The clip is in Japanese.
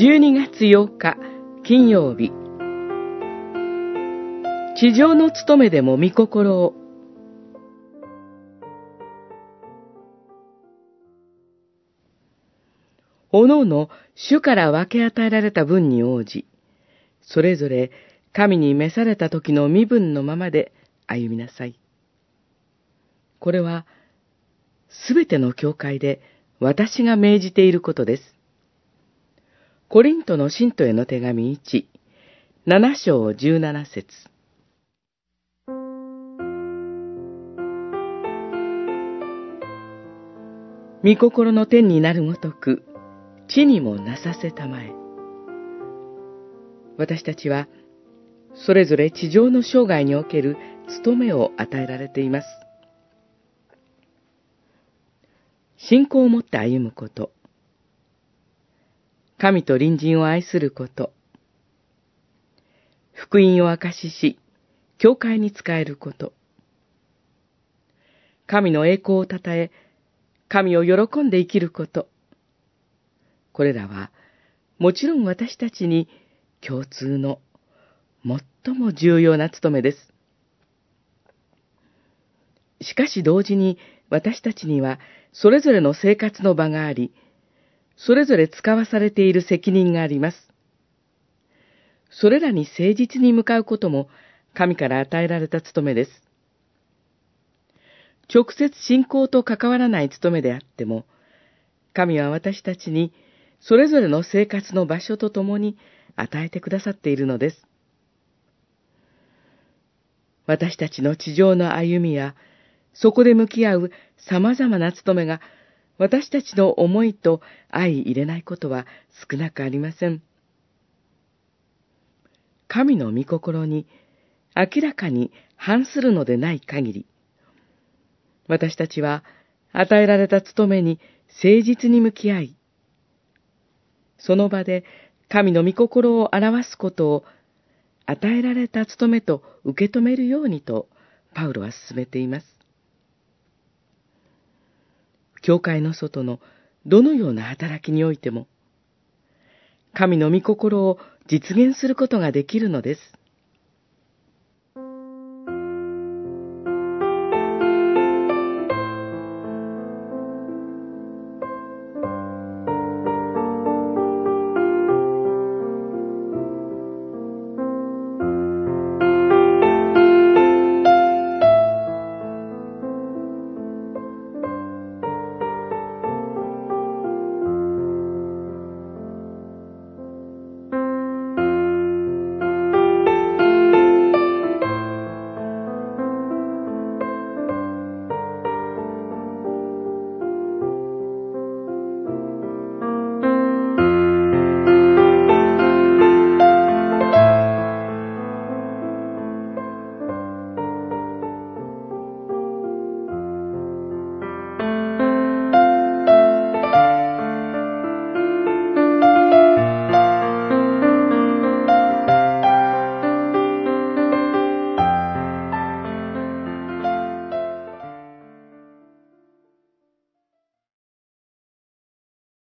12月8日金曜日地上の務めでも御心をおのおの主から分け与えられた分に応じ、それぞれ神に召された時の身分のままで歩みなさい。これは、すべての教会で私が命じていることです。コリントの信徒への手紙1、7章17節御心の天になるごとく、地にもなさせたまえ。私たちは、それぞれ地上の生涯における務めを与えられています。信仰を持って歩むこと。神と隣人を愛すること。福音を証しし、教会に仕えること。神の栄光をたたえ、神を喜んで生きること。これらは、もちろん私たちに共通の最も重要な務めです。しかし同時に私たちにはそれぞれの生活の場があり、それぞれ使わされている責任があります。それらに誠実に向かうことも神から与えられた務めです。直接信仰と関わらない務めであっても、神は私たちにそれぞれの生活の場所とともに与えてくださっているのです。私たちの地上の歩みや、そこで向き合う様々な務めが、私たちの思いと相入れないことは少なくありません。神の御心に明らかに反するのでない限り、私たちは与えられた務めに誠実に向き合い、その場で神の御心を表すことを与えられた務めと受け止めるようにとパウロは進めています。教会の外のどのような働きにおいても、神の御心を実現することができるのです。